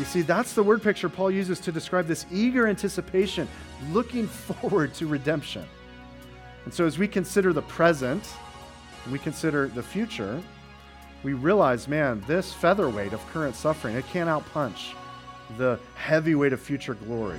You see, that's the word picture Paul uses to describe this eager anticipation, looking forward to redemption. And so, as we consider the present, and we consider the future, we realize, man, this featherweight of current suffering, it can't outpunch the heavyweight of future glory.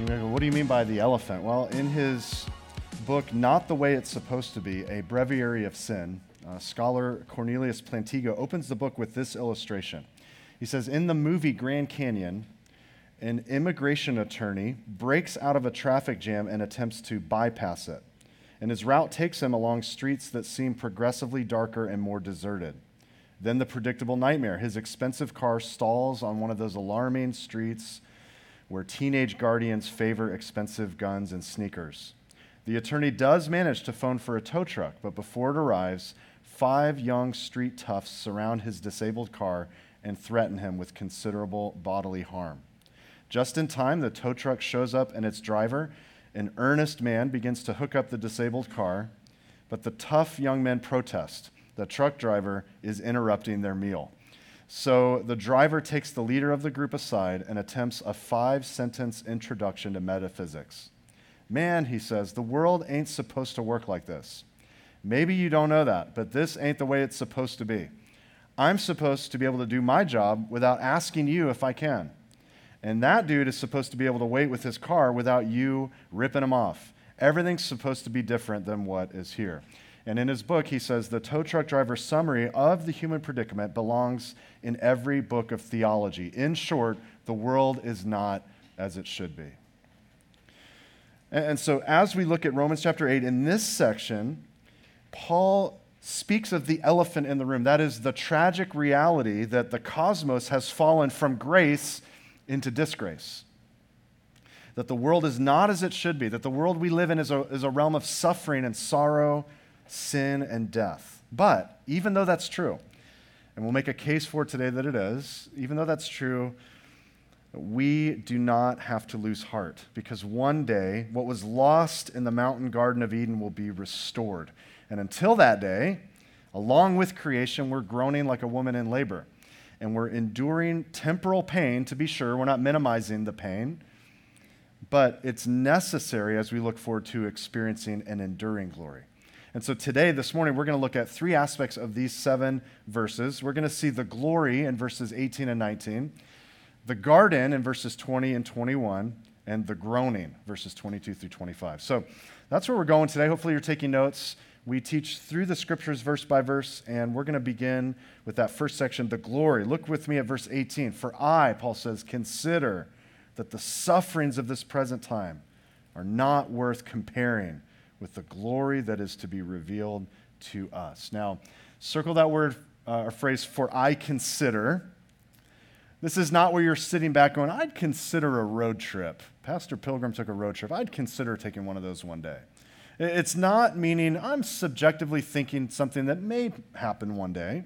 You go, what do you mean by the elephant? Well, in his book, Not the Way It's Supposed to Be, A Breviary of Sin, uh, scholar Cornelius Plantinga opens the book with this illustration. He says, In the movie Grand Canyon, an immigration attorney breaks out of a traffic jam and attempts to bypass it. And his route takes him along streets that seem progressively darker and more deserted. Then the predictable nightmare. His expensive car stalls on one of those alarming streets where teenage guardians favor expensive guns and sneakers. The attorney does manage to phone for a tow truck, but before it arrives, five young street toughs surround his disabled car and threaten him with considerable bodily harm. Just in time, the tow truck shows up and its driver, an earnest man, begins to hook up the disabled car, but the tough young men protest. The truck driver is interrupting their meal. So the driver takes the leader of the group aside and attempts a five sentence introduction to metaphysics. Man, he says, the world ain't supposed to work like this. Maybe you don't know that, but this ain't the way it's supposed to be. I'm supposed to be able to do my job without asking you if I can. And that dude is supposed to be able to wait with his car without you ripping him off. Everything's supposed to be different than what is here. And in his book, he says the tow truck driver's summary of the human predicament belongs in every book of theology. In short, the world is not as it should be. And so, as we look at Romans chapter 8, in this section, Paul speaks of the elephant in the room. That is the tragic reality that the cosmos has fallen from grace into disgrace. That the world is not as it should be, that the world we live in is a, is a realm of suffering and sorrow, sin and death. But even though that's true, and we'll make a case for today that it is, even though that's true, we do not have to lose heart because one day what was lost in the mountain garden of Eden will be restored. And until that day, along with creation, we're groaning like a woman in labor. And we're enduring temporal pain, to be sure. We're not minimizing the pain. But it's necessary as we look forward to experiencing an enduring glory. And so today, this morning, we're going to look at three aspects of these seven verses. We're going to see the glory in verses 18 and 19, the garden in verses 20 and 21, and the groaning, verses 22 through 25. So that's where we're going today. Hopefully, you're taking notes. We teach through the scriptures verse by verse, and we're going to begin with that first section, the glory. Look with me at verse 18. For I, Paul says, consider that the sufferings of this present time are not worth comparing with the glory that is to be revealed to us. Now, circle that word uh, or phrase, for I consider. This is not where you're sitting back going, I'd consider a road trip. Pastor Pilgrim took a road trip. I'd consider taking one of those one day. It's not meaning I'm subjectively thinking something that may happen one day.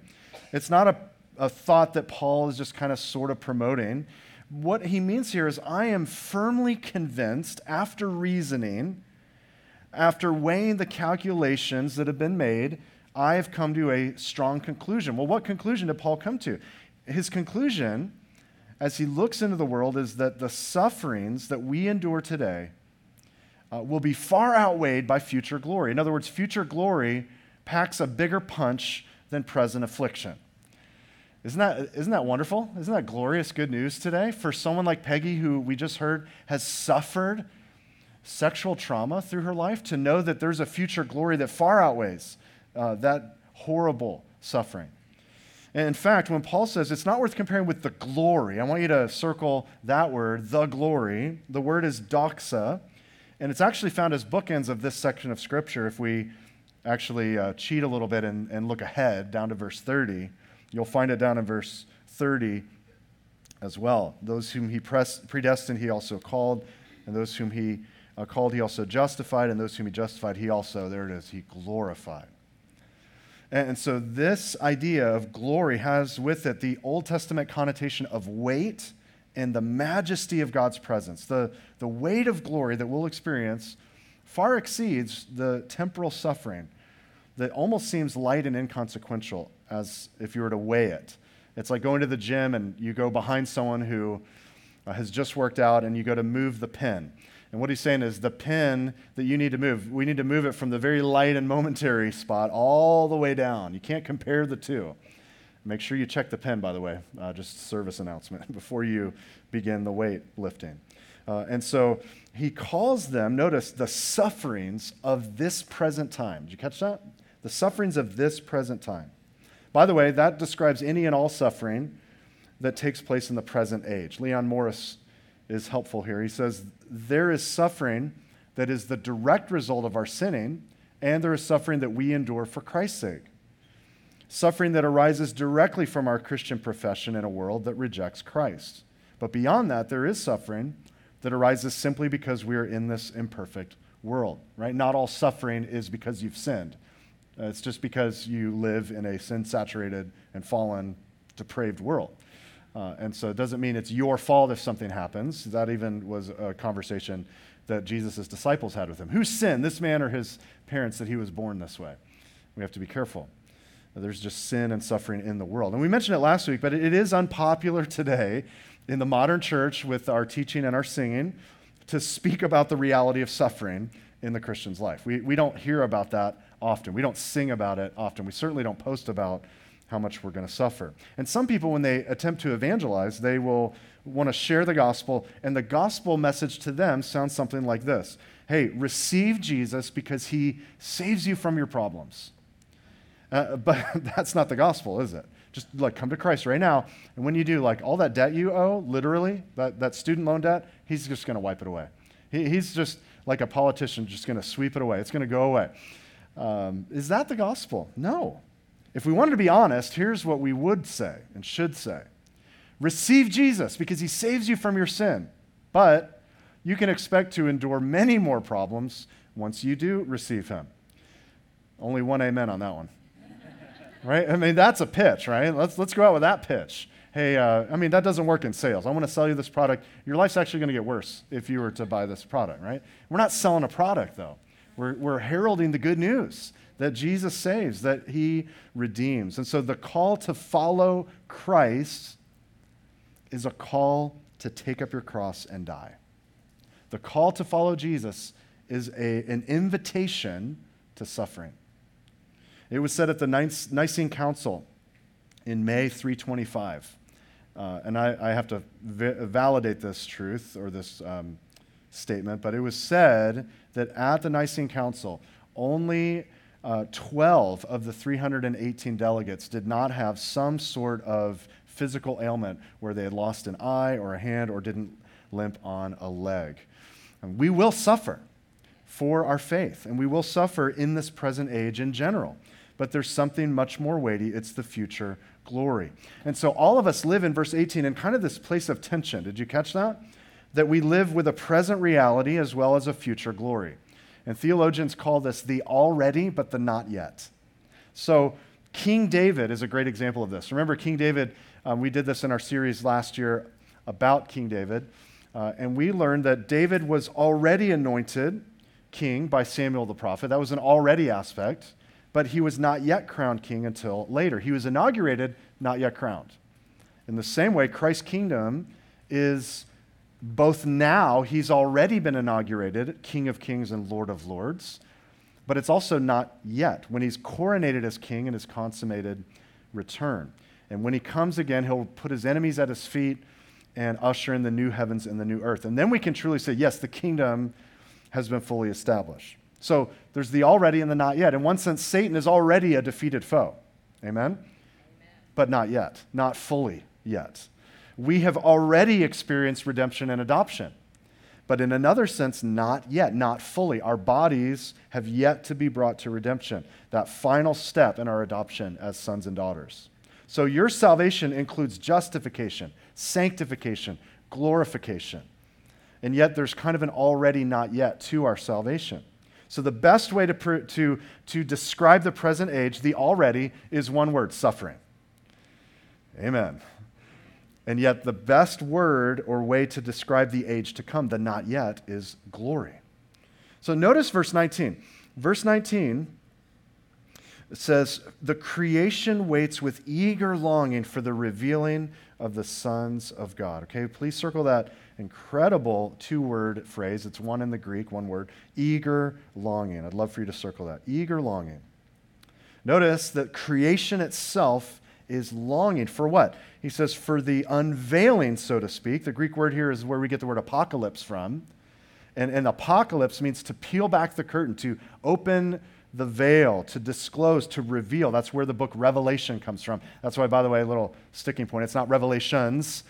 It's not a, a thought that Paul is just kind of sort of promoting. What he means here is I am firmly convinced after reasoning after weighing the calculations that have been made, I have come to a strong conclusion. Well, what conclusion did Paul come to? His conclusion, as he looks into the world, is that the sufferings that we endure today uh, will be far outweighed by future glory. In other words, future glory packs a bigger punch than present affliction. Isn't that, isn't that wonderful? Isn't that glorious good news today? For someone like Peggy, who we just heard has suffered sexual trauma through her life, to know that there's a future glory that far outweighs uh, that horrible suffering. And in fact, when Paul says it's not worth comparing with the glory, I want you to circle that word, the glory. The word is doxa, And it's actually found as bookends of this section of Scripture. If we actually uh, cheat a little bit and, and look ahead down to verse 30, you'll find it down in verse 30 as well. Those whom he predestined, he also called, and those whom he uh, called, he also justified, and those whom he justified, he also, there it is, he glorified. And, and so this idea of glory has with it the Old Testament connotation of weight and the majesty of God's presence. The, the weight of glory that we'll experience far exceeds the temporal suffering that almost seems light and inconsequential as if you were to weigh it. It's like going to the gym and you go behind someone who uh, has just worked out and you go to move the pin. And what he's saying is the pin that you need to move, we need to move it from the very light and momentary spot all the way down. You can't compare the two. Make sure you check the pen, by the way, uh, just service announcement, before you begin the weight lifting. Uh, and so he calls them, notice, the sufferings of this present time. Did you catch that? The sufferings of this present time. By the way, that describes any and all suffering that takes place in the present age. Leon Morris is helpful here. He says, There is suffering that is the direct result of our sinning, and there is suffering that we endure for Christ's sake suffering that arises directly from our Christian profession in a world that rejects Christ. But beyond that, there is suffering that arises simply because we are in this imperfect world, right? Not all suffering is because you've sinned. Uh, it's just because you live in a sin saturated and fallen, depraved world. Uh, and so it doesn't mean it's your fault if something happens. That even was a conversation that Jesus' disciples had with him. Who sinned, this man or his parents, that he was born this way? We have to be careful. There's just sin and suffering in the world. And we mentioned it last week, but it is unpopular today in the modern church with our teaching and our singing to speak about the reality of suffering in the Christian's life. We, we don't hear about that often. We don't sing about it often. We certainly don't post about how much we're going to suffer. And some people, when they attempt to evangelize, they will want to share the gospel, and the gospel message to them sounds something like this Hey, receive Jesus because he saves you from your problems. Uh, but that's not the gospel, is it? Just like come to Christ right now. And when you do, like all that debt you owe, literally, that, that student loan debt, he's just going to wipe it away. He, he's just like a politician, just going to sweep it away. It's going to go away. Um, is that the gospel? No. If we wanted to be honest, here's what we would say and should say Receive Jesus because he saves you from your sin. But you can expect to endure many more problems once you do receive him. Only one amen on that one right? I mean, that's a pitch, right? Let's, let's go out with that pitch. Hey, uh, I mean, that doesn't work in sales. I want to sell you this product. Your life's actually going to get worse if you were to buy this product, right? We're not selling a product, though. We're, we're heralding the good news that Jesus saves, that he redeems. And so the call to follow Christ is a call to take up your cross and die. The call to follow Jesus is a, an invitation to suffering. It was said at the Nicene Council in May 325. Uh, and I, I, have to validate this truth or this um, statement, but it was said that at the Nicene Council, only uh, 12 of the 318 delegates did not have some sort of physical ailment where they had lost an eye or a hand or didn't limp on a leg. And we will suffer for our faith, and we will suffer in this present age in general but there's something much more weighty. It's the future glory. And so all of us live in verse 18 in kind of this place of tension. Did you catch that? That we live with a present reality as well as a future glory. And theologians call this the already, but the not yet. So King David is a great example of this. Remember, King David, um, we did this in our series last year about King David. Uh, and we learned that David was already anointed king by Samuel the prophet. That was an already aspect but he was not yet crowned king until later. He was inaugurated, not yet crowned. In the same way, Christ's kingdom is both now, he's already been inaugurated, King of Kings and Lord of Lords, but it's also not yet when he's coronated as king and his consummated return. And when he comes again, he'll put his enemies at his feet and usher in the new heavens and the new earth. And then we can truly say, yes, the kingdom has been fully established. So there's the already and the not yet. In one sense, Satan is already a defeated foe. Amen? Amen? But not yet, not fully yet. We have already experienced redemption and adoption. but in another sense, not yet, not fully. Our bodies have yet to be brought to redemption, that final step in our adoption as sons and daughters. So your salvation includes justification, sanctification, glorification. And yet there's kind of an already not yet to our salvation. So the best way to, to, to describe the present age, the already, is one word suffering. Amen. And yet, the best word or way to describe the age to come, the not yet, is glory. So notice verse 19. Verse 19 says, The creation waits with eager longing for the revealing of the sons of God. Okay, please circle that incredible two word phrase. It's one in the Greek, one word eager longing. I'd love for you to circle that. Eager longing. Notice that creation itself is longing for what? He says, for the unveiling, so to speak. The Greek word here is where we get the word apocalypse from. And, and apocalypse means to peel back the curtain, to open the veil, to disclose, to reveal. That's where the book Revelation comes from. That's why, by the way, a little sticking point it's not revelations,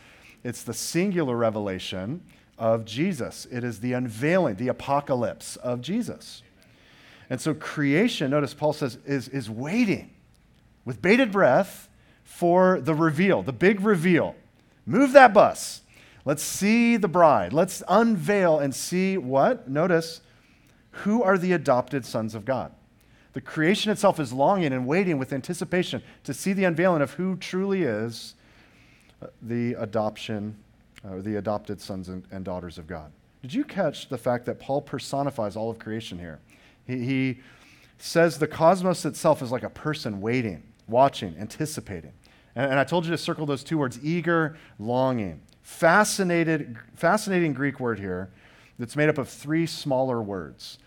it's the singular revelation of Jesus. It is the unveiling, the apocalypse of Jesus. And so creation, notice Paul says, is, is waiting with bated breath for the reveal, the big reveal. Move that bus. Let's see the bride. Let's unveil and see what? Notice, who are the adopted sons of God? The creation itself is longing and waiting with anticipation to see the unveiling of who truly is uh, the adoption, or uh, the adopted sons and, and, daughters of God. Did you catch the fact that Paul personifies all of creation here? He, he says the cosmos itself is like a person waiting watching, anticipating. And, and I told you to circle those two words eager, longing. Fascinated, fascinating Greek word here that's made up of three smaller words.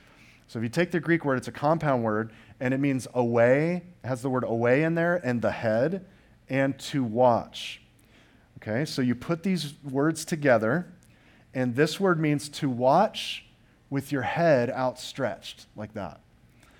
So if you take the Greek word, it's a compound word, and it means away, it has the word away in there, and the head, and to watch. Okay, so you put these words together, and this word means to watch with your head outstretched, like that.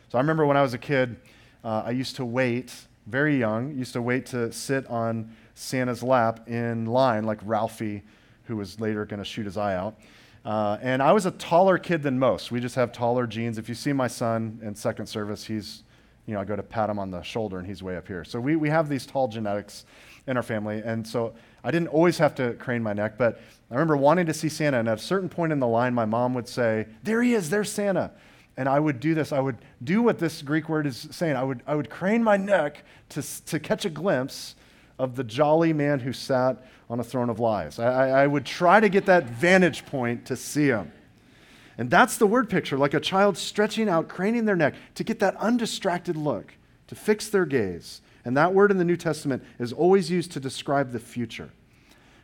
So I remember when I was a kid, uh, I used to wait very young, used to wait to sit on Santa's lap in line, like Ralphie, who was later going to shoot his eye out. Uh, and I was a taller kid than most. We just have taller genes. If you see my son in second service, he's, you know, I go to pat him on the shoulder and he's way up here. So we, we have these tall genetics in our family. And so I didn't always have to crane my neck, but I remember wanting to see Santa. And at a certain point in the line, my mom would say, There he is, there's Santa and I would do this. I would do what this Greek word is saying. I would, I would crane my neck to, to catch a glimpse of the jolly man who sat on a throne of lies. I, I would try to get that vantage point to see him. And that's the word picture, like a child stretching out, craning their neck to get that undistracted look, to fix their gaze. And that word in the New Testament is always used to describe the future.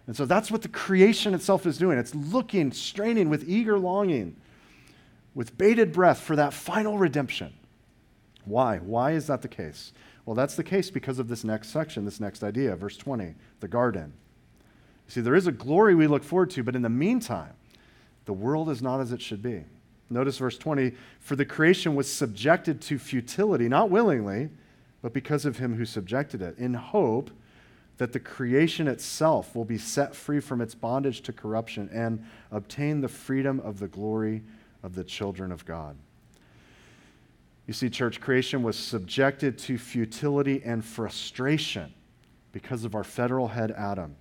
And so that's what the creation itself is doing. It's looking, straining with eager longing with bated breath for that final redemption. Why? Why is that the case? Well, that's the case because of this next section, this next idea, verse 20, the garden. You See, there is a glory we look forward to, but in the meantime, the world is not as it should be. Notice verse 20 For the creation was subjected to futility, not willingly, but because of him who subjected it, in hope that the creation itself will be set free from its bondage to corruption and obtain the freedom of the glory of the children of God. You see, church creation was subjected to futility and frustration because of our federal head Adam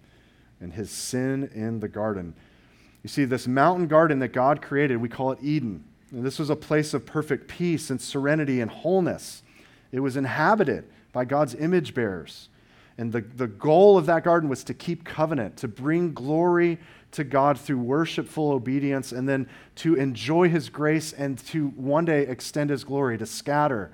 and his sin in the garden. You see, this mountain garden that God created, we call it Eden. And this was a place of perfect peace and serenity and wholeness. It was inhabited by God's image bearers. And the, the goal of that garden was to keep covenant, to bring glory to God through worshipful obedience, and then to enjoy His grace and to one day extend His glory, to scatter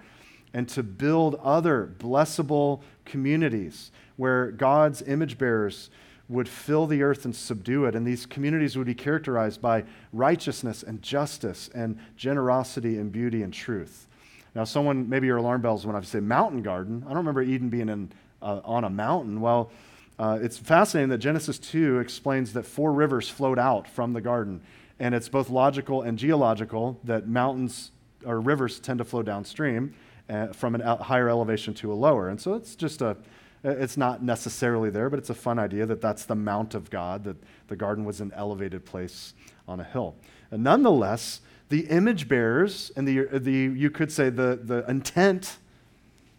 and to build other blessable communities where God's image bearers would fill the earth and subdue it. And these communities would be characterized by righteousness and justice and generosity and beauty and truth. Now, someone, maybe your alarm bells when I say mountain garden. I don't remember Eden being in, uh, on a mountain. Well, uh, it's fascinating that Genesis 2 explains that four rivers flowed out from the garden. And it's both logical and geological that mountains or rivers tend to flow downstream uh, from a higher elevation to a lower. And so it's just a, it's not necessarily there, but it's a fun idea that that's the mount of God, that the garden was an elevated place on a hill. And nonetheless, the image bearers and the, the you could say the, the intent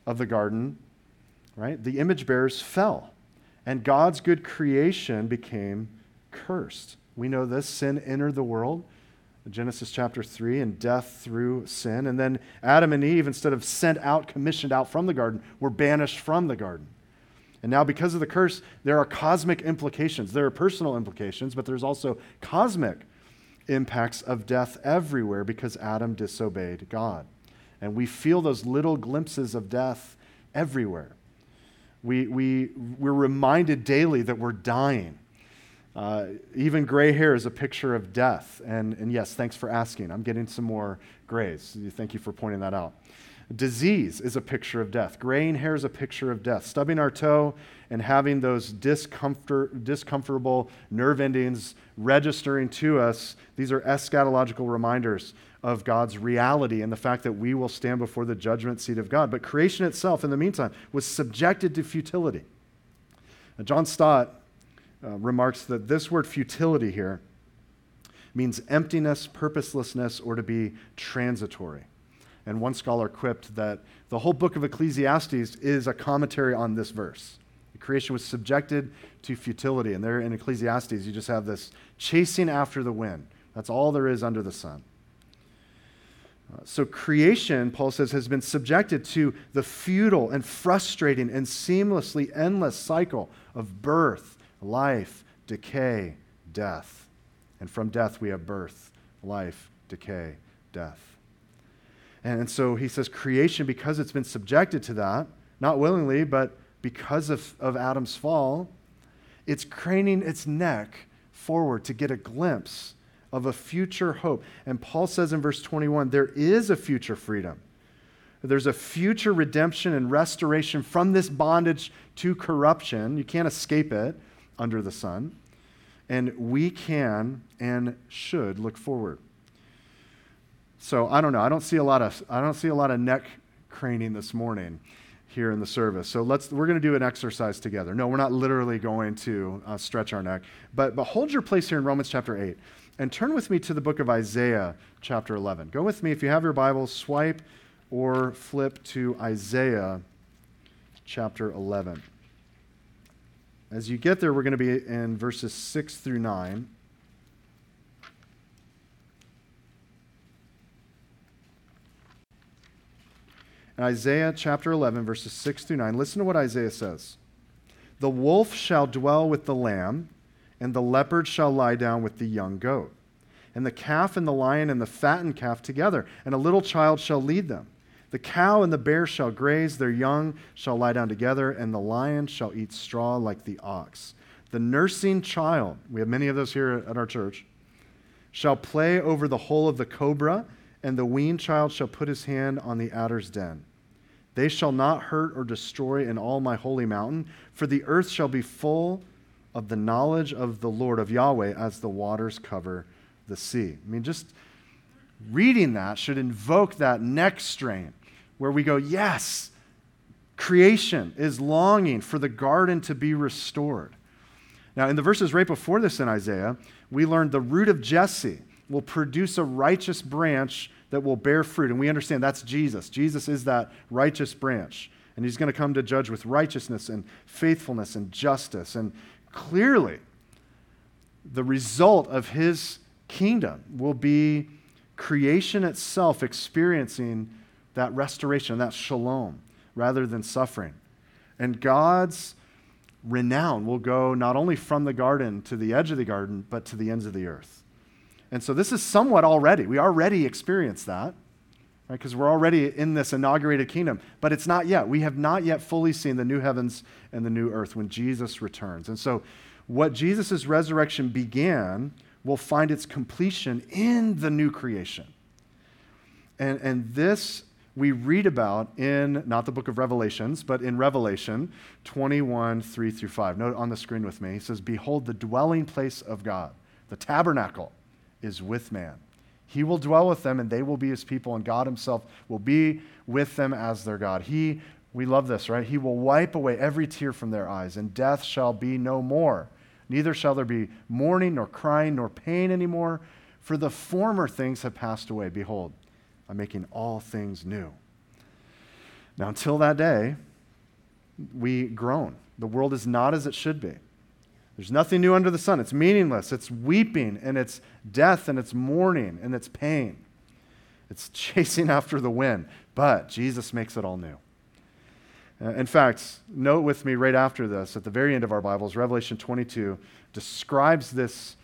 of the garden, right? The image bearers fell, and God's good creation became cursed. We know this sin entered the world. Genesis chapter 3, and death through sin. And then Adam and Eve, instead of sent out, commissioned out from the garden, were banished from the garden. And now, because of the curse, there are cosmic implications. There are personal implications, but there's also cosmic impacts of death everywhere because Adam disobeyed God. And we feel those little glimpses of death everywhere. We, we, we're reminded daily that we're dying. Uh, even gray hair is a picture of death. And, and yes, thanks for asking. I'm getting some more grays. Thank you for pointing that out. Disease is a picture of death. Graying hair is a picture of death. Stubbing our toe and having those discomfort, discomfortable nerve endings registering to us, these are eschatological reminders of God's reality and the fact that we will stand before the judgment seat of God. But creation itself, in the meantime, was subjected to futility. Now, John Stott uh, remarks that this word futility here means emptiness, purposelessness, or to be transitory. And one scholar quipped that the whole book of Ecclesiastes is a commentary on this verse. Creation was subjected to futility. And there in Ecclesiastes, you just have this chasing after the wind. That's all there is under the sun. So, creation, Paul says, has been subjected to the futile and frustrating and seamlessly endless cycle of birth, life, decay, death. And from death, we have birth, life, decay, death. And, so he says, creation, because it's been subjected to that, not willingly, but because of, of Adam's fall, it's craning its neck forward to get a glimpse of a future hope. And Paul says in verse 21 there is a future freedom. There's a future redemption and restoration from this bondage to corruption. You can't escape it under the sun. And we can and should look forward. So I don't know. I don't see a lot of I don't see a lot of neck craning this morning here in the service. So let's we're going to do an exercise together. No, we're not literally going to uh, stretch our neck, but but hold your place here in Romans chapter 8 and turn with me to the book of Isaiah chapter 11. Go with me if you have your Bible, swipe or flip to Isaiah chapter 11. As you get there, we're going to be in verses 6 through 9. In Isaiah chapter 11, verses 6 through 9, listen to what Isaiah says The wolf shall dwell with the lamb, and the leopard shall lie down with the young goat, and the calf and the lion and the fattened calf together, and a little child shall lead them. The cow and the bear shall graze, their young shall lie down together, and the lion shall eat straw like the ox. The nursing child, we have many of those here at our church, shall play over the hole of the cobra, and the weaned child shall put his hand on the adder's den. They shall not hurt or destroy in all my holy mountain, for the earth shall be full of the knowledge of the Lord, of Yahweh, as the waters cover the sea. I mean, just reading that should invoke that neck strain where we go, yes, creation is longing for the garden to be restored. Now, in the verses right before this in Isaiah, we learned the root of Jesse will produce a righteous branch that will bear fruit. And we understand that's Jesus. Jesus is that righteous branch. And he's going to come to judge with righteousness and faithfulness and justice. And clearly, the result of his kingdom will be creation itself experiencing that restoration, that shalom, rather than suffering. And God's renown will go not only from the garden to the edge of the garden, but to the ends of the earth. And so this is somewhat already. We already experience that, right? Because we're already in this inaugurated kingdom, but it's not yet. We have not yet fully seen the new heavens and the new earth when Jesus returns. And so what Jesus' resurrection began will find its completion in the new creation. And, and this we read about in not the book of Revelations, but in Revelation 21, 3 through 5. Note on the screen with me. He says, Behold, the dwelling place of God, the tabernacle, is with man. He will dwell with them, and they will be his people, and God himself will be with them as their God. He, we love this, right? He will wipe away every tear from their eyes, and death shall be no more. Neither shall there be mourning, nor crying, nor pain anymore For the former things have passed away. Behold, I'm making all things new. Now, until that day, we groan. The world is not as it should be. There's nothing new under the sun. It's meaningless. It's weeping, and it's death, and it's mourning, and it's pain. It's chasing after the wind. But Jesus makes it all new. Uh, in fact, note with me right after this, at the very end of our Bibles, Revelation 22 describes this,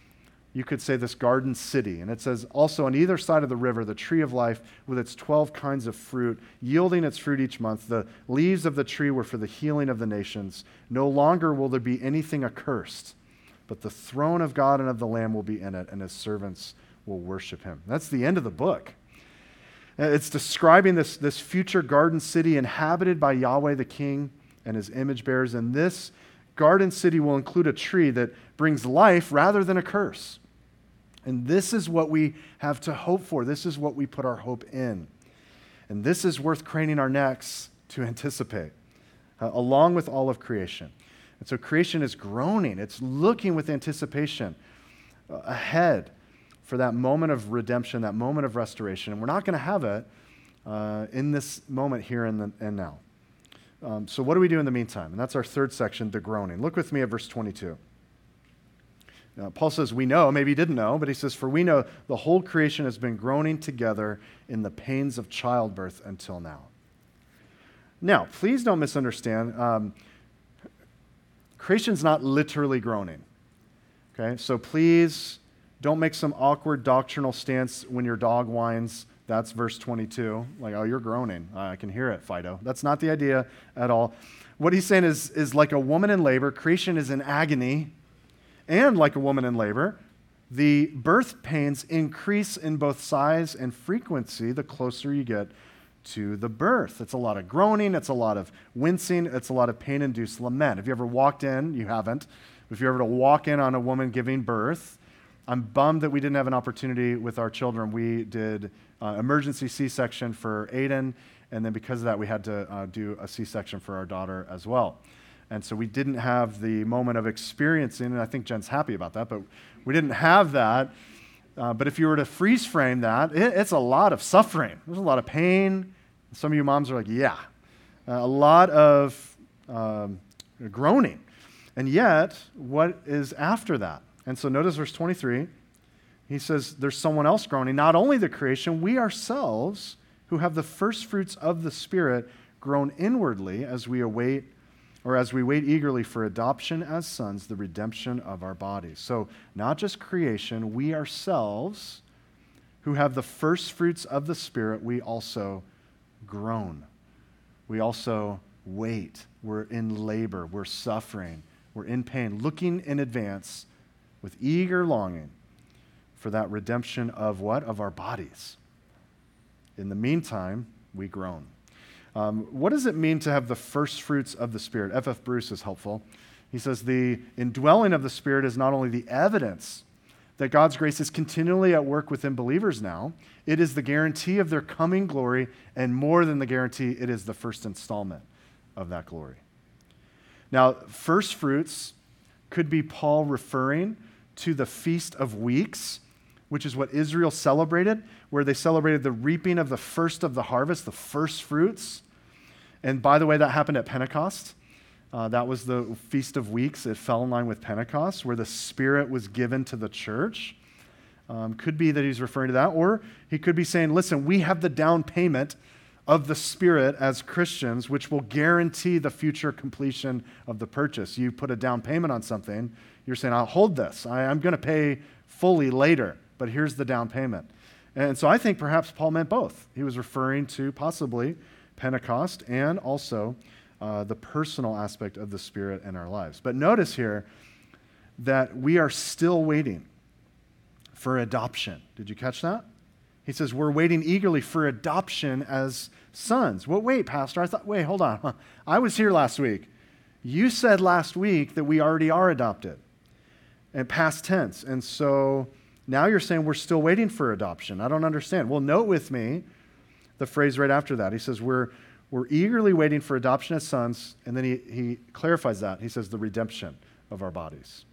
you could say, this garden city. And it says, also on either side of the river, the tree of life with its 12 kinds of fruit, yielding its fruit each month. The leaves of the tree were for the healing of the nations. No longer will there be anything accursed, but the throne of God and of the Lamb will be in it, and his servants will worship him. That's the end of the book. Uh, it's describing this, this future garden city inhabited by Yahweh the King and his image bearers. And this garden city will include a tree that brings life rather than a curse. And this is what we have to hope for. This is what we put our hope in. And this is worth craning our necks to anticipate, uh, along with all of creation. And so creation is groaning, it's looking with anticipation uh, ahead for that moment of redemption, that moment of restoration. And we're not going to have it uh, in this moment here and, the, and now. Um, so, what do we do in the meantime? And that's our third section, the groaning. Look with me at verse 22. Now, Paul says, We know, maybe he didn't know, but he says, For we know the whole creation has been groaning together in the pains of childbirth until now. Now, please don't misunderstand. Um, creation's not literally groaning. Okay, so please don't make some awkward doctrinal stance when your dog whines. That's verse 22. Like, oh, you're groaning. I can hear it, Fido. That's not the idea at all. What he's saying is, is like a woman in labor, creation is in agony. And like a woman in labor, the birth pains increase in both size and frequency the closer you get to the birth. It's a lot of groaning, it's a lot of wincing, it's a lot of pain induced lament. Have you ever walked in? You haven't. If you ever to walk in on a woman giving birth, I'm bummed that we didn't have an opportunity with our children. We did uh, emergency C section for Aiden, and then because of that, we had to uh, do a C section for our daughter as well. And so we didn't have the moment of experiencing, and I think Jen's happy about that, but we didn't have that. Uh, but if you were to freeze frame that, it, it's a lot of suffering. There's a lot of pain. Some of you moms are like, yeah. Uh, a lot of um, groaning. And yet, what is after that? And so notice verse 23. He says, There's someone else groaning. Not only the creation, we ourselves, who have the first fruits of the Spirit, groan inwardly as we await, or as we wait eagerly for adoption as sons, the redemption of our bodies. So, not just creation, we ourselves, who have the first fruits of the Spirit, we also groan. We also wait. We're in labor. We're suffering. We're in pain, looking in advance with eager longing for that redemption of what? Of our bodies. In the meantime, we groan. Um, what does it mean to have the first fruits of the Spirit? F.F. F. Bruce is helpful. He says the indwelling of the Spirit is not only the evidence that God's grace is continually at work within believers now, it is the guarantee of their coming glory, and more than the guarantee, it is the first installment of that glory. Now, first fruits could be Paul referring to the Feast of Weeks, which is what Israel celebrated, where they celebrated the reaping of the first of the harvest, the first fruits. And by the way, that happened at Pentecost. Uh, that was the Feast of Weeks. It fell in line with Pentecost, where the Spirit was given to the church. Um, could be that he's referring to that, or he could be saying, listen, we have the down payment of the Spirit as Christians, which will guarantee the future completion of the purchase. You put a down payment on something, you're saying, I'll hold this. I, am going to pay fully later, but here's the down payment. And so I think perhaps Paul meant both. He was referring to possibly Pentecost and also uh, the personal aspect of the Spirit in our lives. But notice here that we are still waiting for adoption. Did you catch that? He says, We're waiting eagerly for adoption as sons. Well, wait, Pastor. I thought, wait, hold on. I was here last week. You said last week that we already are adopted and past tense. And so now you're saying we're still waiting for adoption. I don't understand. Well, note with me the phrase right after that. He says, We're, we're eagerly waiting for adoption as sons. And then he, he clarifies that. He says, The redemption of our bodies.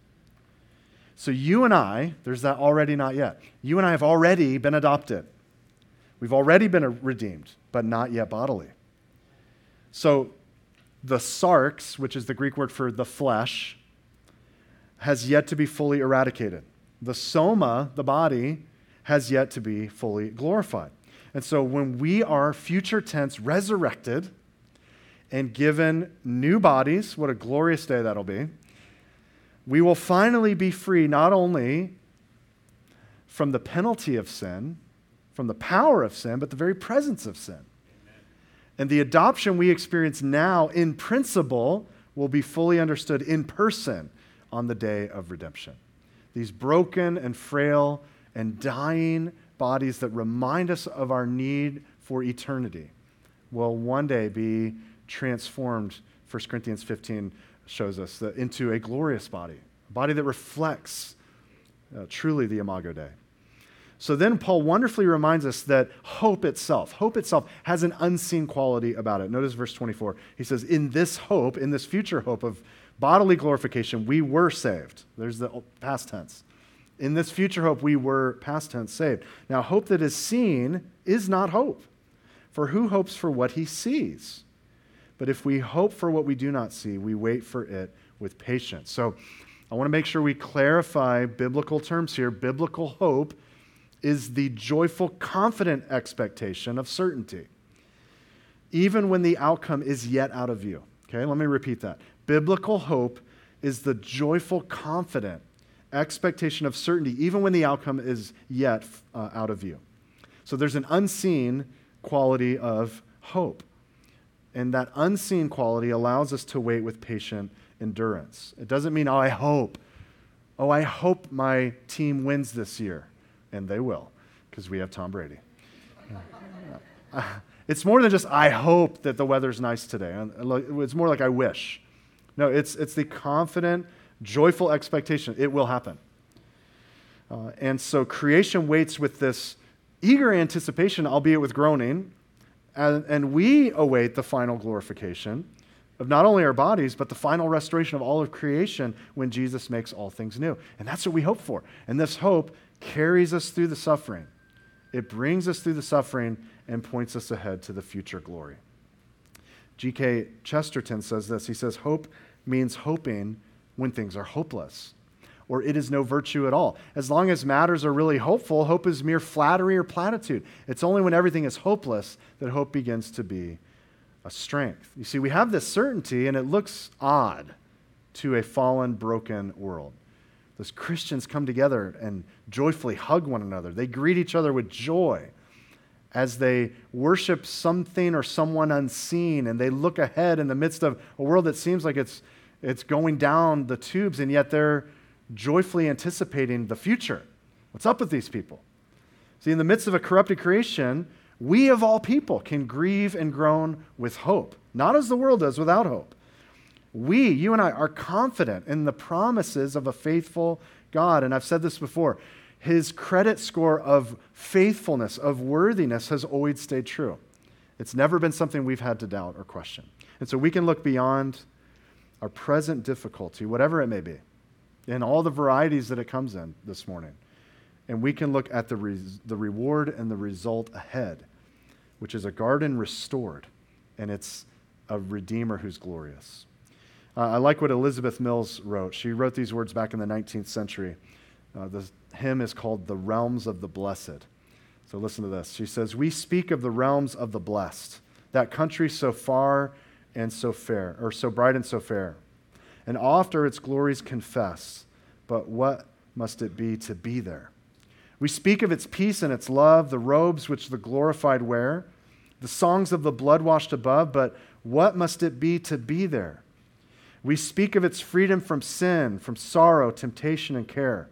So you and I, there's that already not yet. You and I have already been adopted. We've already been redeemed, but not yet bodily. So the sarx, which is the Greek word for the flesh, has yet to be fully eradicated. The soma, the body, has yet to be fully glorified. And so when we are future tense resurrected and given new bodies, what a glorious day that'll be, we will finally be free not only from the penalty of sin, from the power of sin, but the very presence of sin. And the adoption we experience now, in principle, will be fully understood in person on the day of redemption. These broken and frail and dying bodies that remind us of our need for eternity will one day be transformed, 1 Corinthians 15 shows us, into a glorious body, a body that reflects uh, truly the Imago Dei. So then Paul wonderfully reminds us that hope itself, hope itself has an unseen quality about it. Notice verse 24. He says, In this hope, in this future hope of bodily glorification, we were saved. There's the past tense. In this future hope, we were past tense saved. Now, hope that is seen is not hope. For who hopes for what he sees? But if we hope for what we do not see, we wait for it with patience. So I want to make sure we clarify biblical terms here. Biblical hope is the joyful, confident expectation of certainty, even when the outcome is yet out of view. Okay, let me repeat that. Biblical hope is the joyful, confident expectation of certainty, even when the outcome is yet uh, out of view. So there's an unseen quality of hope. And that unseen quality allows us to wait with patient endurance. It doesn't mean, oh, I hope. Oh, I hope my team wins this year and they will, because we have Tom Brady. it's more than just, I hope that the weather's nice today. It's more like, I wish. No, it's, it's the confident, joyful expectation. It will happen. Uh, and so creation waits with this eager anticipation, albeit with groaning, and, and we await the final glorification of not only our bodies, but the final restoration of all of creation when Jesus makes all things new. And that's what we hope for. And this hope carries us through the suffering. It brings us through the suffering and points us ahead to the future glory. G.K. Chesterton says this. He says, Hope means hoping when things are hopeless, or it is no virtue at all. As long as matters are really hopeful, hope is mere flattery or platitude. It's only when everything is hopeless that hope begins to be a strength. You see, we have this certainty, and it looks odd to a fallen, broken world. Those Christians come together and joyfully hug one another. They greet each other with joy as they worship something or someone unseen and they look ahead in the midst of a world that seems like it's, it's going down the tubes, and yet they're joyfully anticipating the future. What's up with these people? See, in the midst of a corrupted creation, we of all people can grieve and groan with hope, not as the world does without hope we, you and I, are confident in the promises of a faithful God. And I've said this before his credit score of faithfulness, of worthiness, has always stayed true. It's never been something we've had to doubt or question. And so we can look beyond our present difficulty, whatever it may be, in all the varieties that it comes in this morning. And we can look at the, re- the reward and the result ahead, which is a garden restored, and it's a Redeemer who's glorious. Uh, I like what Elizabeth Mills wrote. She wrote these words back in the 19th century. Uh, the hymn is called The Realms of the Blessed. So listen to this. She says, We speak of the realms of the blessed, that country so far and so fair, or so bright and so fair. And oft are its glories confessed, but what must it be to be there? We speak of its peace and its love, the robes which the glorified wear, the songs of the blood washed above, but what must it be to be there? We speak of its freedom from sin, from sorrow, temptation, and care,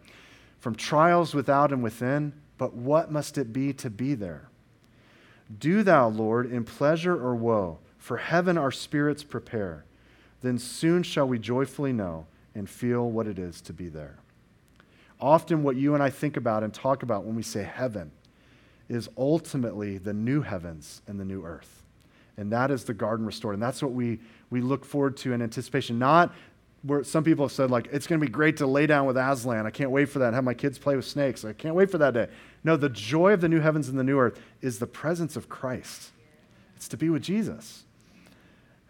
from trials without and within, but what must it be to be there? Do thou, Lord, in pleasure or woe, for heaven our spirits prepare. Then soon shall we joyfully know and feel what it is to be there. Often, what you and I think about and talk about when we say heaven is ultimately the new heavens and the new earth. And that is the garden restored. And that's what we, we look forward to in anticipation. Not where some people have said, like, it's going to be great to lay down with Aslan. I can't wait for that have my kids play with snakes. I can't wait for that day. No, the joy of the new heavens and the new earth is the presence of Christ. It's to be with Jesus.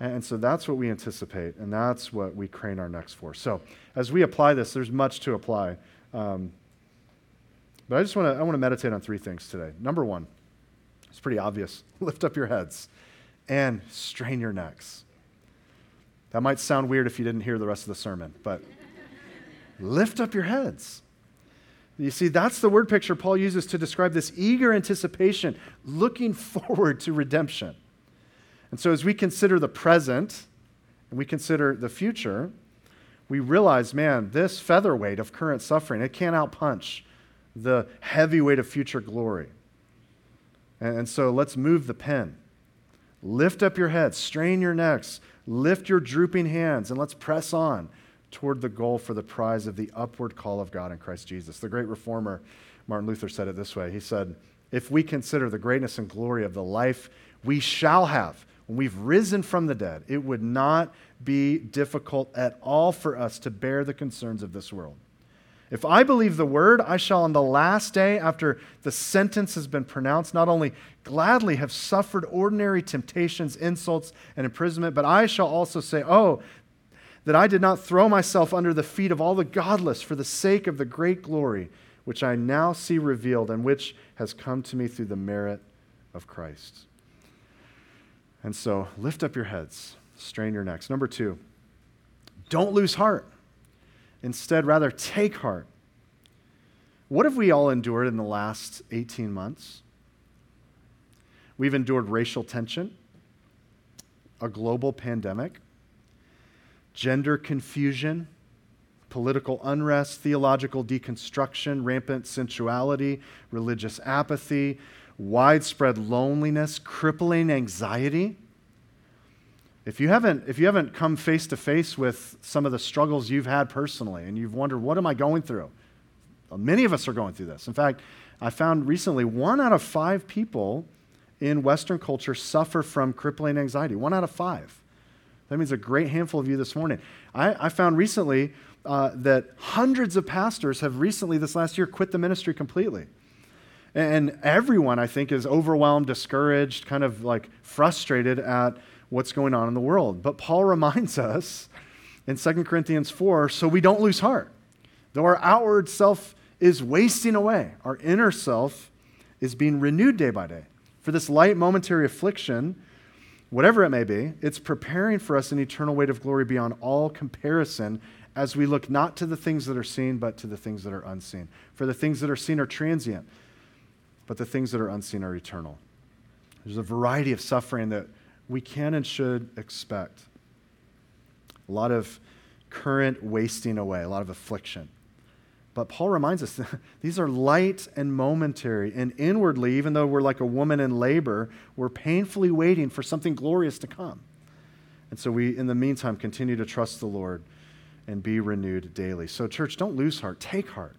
And so that's what we anticipate, and that's what we crane our necks for. So as we apply this, there's much to apply. Um, but I just want to I want to meditate on three things today. Number one, it's pretty obvious. Lift up your heads and strain your necks. That might sound weird if you didn't hear the rest of the sermon, but lift up your heads. You see, that's the word picture Paul uses to describe this eager anticipation, looking forward to redemption. And so, as we consider the present and we consider the future, we realize, man, this featherweight of current suffering, it can't outpunch the heavyweight of future glory. And so, let's move the pen. Lift up your heads, strain your necks, lift your drooping hands, and let's press on toward the goal for the prize of the upward call of God in Christ Jesus. The great reformer Martin Luther said it this way He said, If we consider the greatness and glory of the life we shall have when we've risen from the dead, it would not be difficult at all for us to bear the concerns of this world. If I believe the word, I shall on the last day, after the sentence has been pronounced, not only gladly have suffered ordinary temptations, insults, and imprisonment, but I shall also say, Oh, that I did not throw myself under the feet of all the godless for the sake of the great glory which I now see revealed and which has come to me through the merit of Christ. And so lift up your heads, strain your necks. Number two, don't lose heart. Instead, rather take heart. What have we all endured in the last 18 months? We've endured racial tension, a global pandemic, gender confusion, political unrest, theological deconstruction, rampant sensuality, religious apathy, widespread loneliness, crippling anxiety. If you haven't, if you haven't come face to face with some of the struggles you've had personally and you've wondered, what am I going through? Well, many of us are going through this. In fact, I found recently one out of five people in Western culture suffer from crippling anxiety. One out of five. That means a great handful of you this morning. I, I found recently uh, that hundreds of pastors have recently, this last year, quit the ministry completely. And everyone, I think, is overwhelmed, discouraged, kind of like frustrated at what's going on in the world. But Paul reminds us in 2 Corinthians 4 so we don't lose heart. Though our outward self is wasting away, our inner self is being renewed day by day. For this light momentary affliction, whatever it may be, it's preparing for us an eternal weight of glory beyond all comparison as we look not to the things that are seen, but to the things that are unseen. For the things that are seen are transient but the things that are unseen are eternal. There's a variety of suffering that we can and should expect. A lot of current wasting away, a lot of affliction. But Paul reminds us these are light and momentary. And inwardly, even though we're like a woman in labor, we're painfully waiting for something glorious to come. And so we, in the meantime, continue to trust the Lord and be renewed daily. So, church, don't lose heart. Take heart.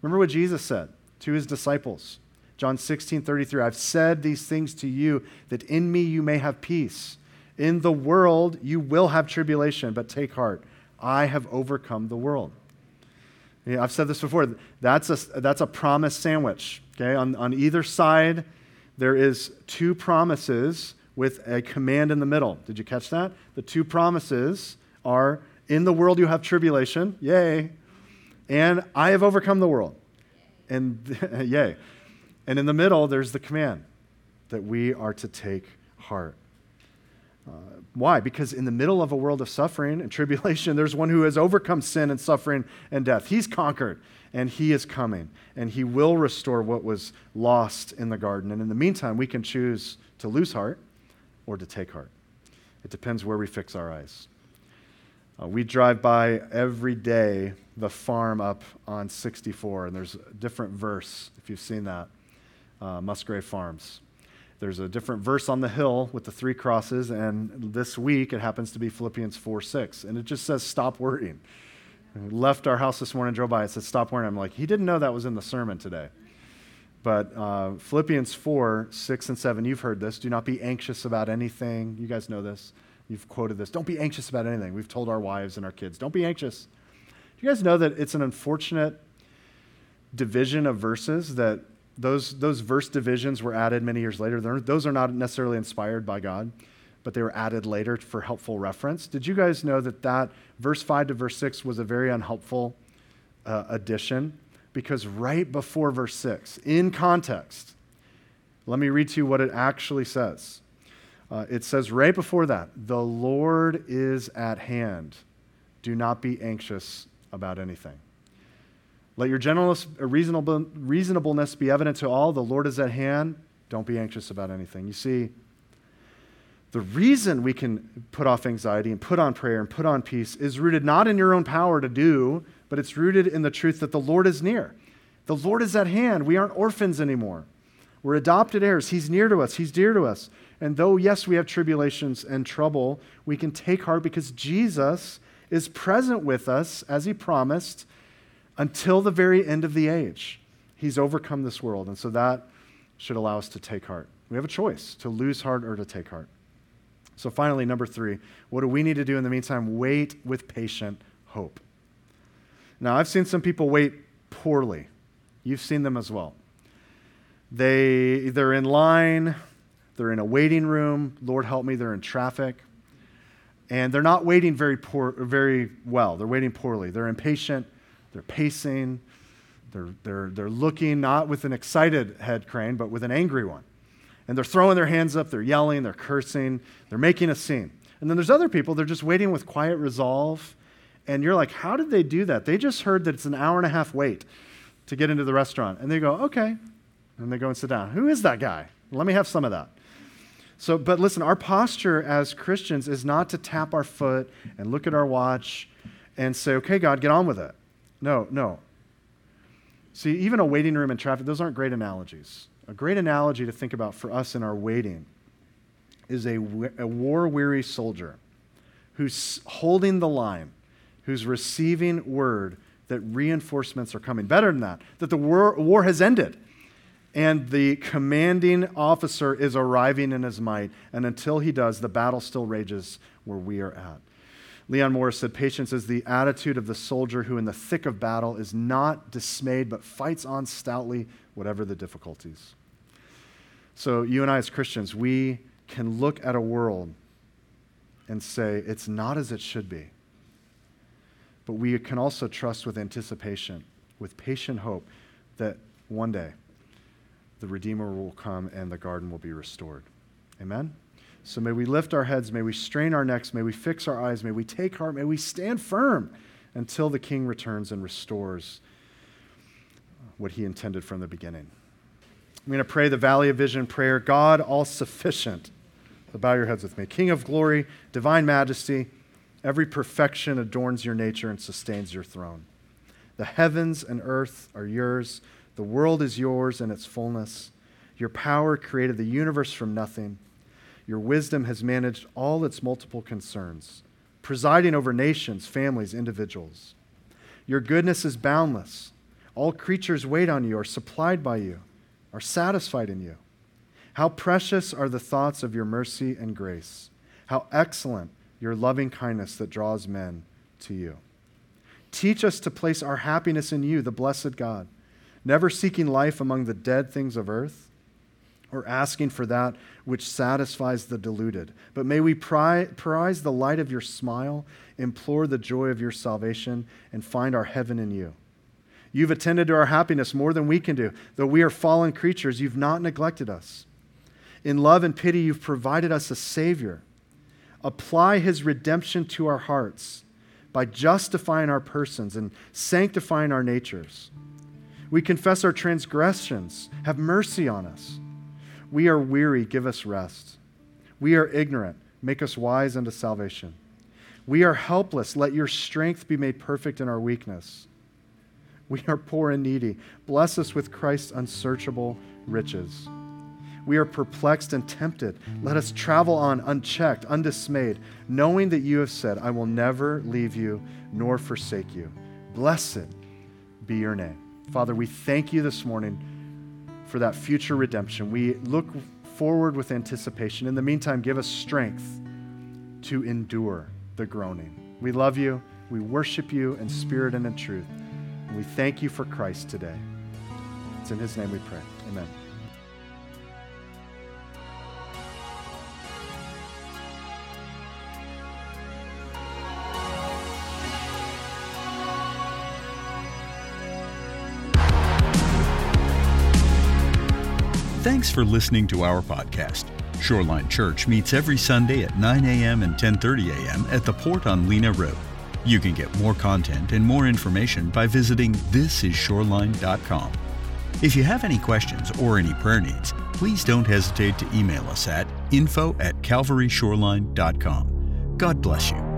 Remember what Jesus said to his disciples John 16, 33, I've said these things to you that in me you may have peace. In the world you will have tribulation, but take heart. I have overcome the world. Yeah, I've said this before. That's a, that's a promise sandwich. Okay? On, on either side, there is two promises with a command in the middle. Did you catch that? The two promises are in the world you have tribulation, yay, and I have overcome the world. And yay. And in the middle, there's the command that we are to take heart. Uh, why? Because in the middle of a world of suffering and tribulation, there's one who has overcome sin and suffering and death. He's conquered, and he is coming, and he will restore what was lost in the garden. And in the meantime, we can choose to lose heart or to take heart. It depends where we fix our eyes. Uh, we drive by every day the farm up on 64, and there's a different verse if you've seen that uh, Musgrave Farms. There's a different verse on the hill with the three crosses, and this week it happens to be Philippians 4 6. And it just says, Stop worrying. left our house this morning, drove by, it said, Stop worrying. I'm like, He didn't know that was in the sermon today. But uh, Philippians 4 6 and 7, you've heard this. Do not be anxious about anything. You guys know this. You've quoted this. Don't be anxious about anything. We've told our wives and our kids, don't be anxious. Do you guys know that it's an unfortunate division of verses that those, those verse divisions were added many years later? They're, those are not necessarily inspired by God, but they were added later for helpful reference. Did you guys know that that verse 5 to verse 6 was a very unhelpful uh, addition? Because right before verse 6, in context, let me read to you what it actually says. Uh, it says right before that, the Lord is at hand. Do not be anxious about anything. Let your gentleness, uh, reasonable, reasonableness be evident to all. The Lord is at hand. Don't be anxious about anything. You see, the reason we can put off anxiety and put on prayer and put on peace is rooted not in your own power to do, but it's rooted in the truth that the Lord is near. The Lord is at hand. We aren't orphans anymore. We're adopted heirs. He's near to us, He's dear to us. And though, yes, we have tribulations and trouble, we can take heart because Jesus is present with us, as He promised, until the very end of the age. He's overcome this world. And so that should allow us to take heart. We have a choice to lose heart or to take heart. So, finally, number three, what do we need to do in the meantime? Wait with patient hope. Now, I've seen some people wait poorly. You've seen them as well. They, they're in line, they're in a waiting room. Lord help me, they're in traffic. And they're not waiting very, poor, very well. They're waiting poorly. They're impatient, they're pacing, they're, they're, they're looking not with an excited head crane, but with an angry one. And they're throwing their hands up, they're yelling, they're cursing, they're making a scene. And then there's other people, they're just waiting with quiet resolve and you're like, how did they do that? They just heard that it's an hour and a half wait to get into the restaurant. And they go, okay. And they go and sit down. Who is that guy? Let me have some of that. So, but listen, our posture as Christians is not to tap our foot and look at our watch and say, okay, God, get on with it. No, no. See, even a waiting room in traffic, those aren't great analogies. A great analogy to think about for us in our waiting is a, a war weary soldier who's holding the line who's receiving word that reinforcements are coming. Better than that, that the war, war has ended and the commanding officer is arriving in his might. And until he does, the battle still rages where we are at. Leon Morris said, Patience is the attitude of the soldier who, in the thick of battle, is not dismayed but fights on stoutly, whatever the difficulties. So, you and I, as Christians, we can look at a world and say, It's not as it should be. But we can also trust with anticipation, with patient hope, that one day the Redeemer will come and the garden will be restored. Amen? So may we lift our heads, may we strain our necks, may we fix our eyes, may we take heart, may we stand firm until the King returns and restores what he intended from the beginning. I'm going to pray the Valley of Vision prayer God, all sufficient. So bow your heads with me. King of glory, divine majesty, Every perfection adorns your nature and sustains your throne. The heavens and earth are yours. The world is yours in its fullness. Your power created the universe from nothing. Your wisdom has managed all its multiple concerns, presiding over nations, families, individuals. Your goodness is boundless. All creatures wait on you, are supplied by you, are satisfied in you. How precious are the thoughts of your mercy and grace. How excellent your loving kindness that draws men to you. Teach us to place our happiness in you, the blessed God, never seeking life among the dead things of earth or asking for that which satisfies the deluded. But may we prize the light of your smile, implore the joy of your salvation, and find our heaven in you. You've attended to our happiness more than we can do. Though we are fallen creatures, you've not neglected us. In love and pity, you've provided us a Savior apply his redemption to our hearts by justifying our persons and sanctifying our natures. We confess our transgressions. Have mercy on us. We are weary. Give us rest. We are ignorant. Make us wise unto salvation. We are helpless. Let your strength be made perfect in our weakness. We are poor and needy. Bless us with Christ's unsearchable riches. We are perplexed and tempted. Let us travel on unchecked, undismayed, knowing that you have said, I will never leave you nor forsake you. Blessed be your name. Father, we thank you this morning for that future redemption. We look forward with anticipation. In the meantime, give us strength to endure the groaning. We love you. We worship you in spirit and in truth. And we thank you for Christ today. It's in his name we pray. Amen. Thanks for listening to our podcast. Shoreline Church meets every Sunday at 9 a.m. and 10:30 a.m. at the Port on Lena Road. You can get more content and more information by visiting thisisshoreline.com. If you have any questions or any prayer needs, please don't hesitate to email us at info at calvaryshoreline.com. God bless you.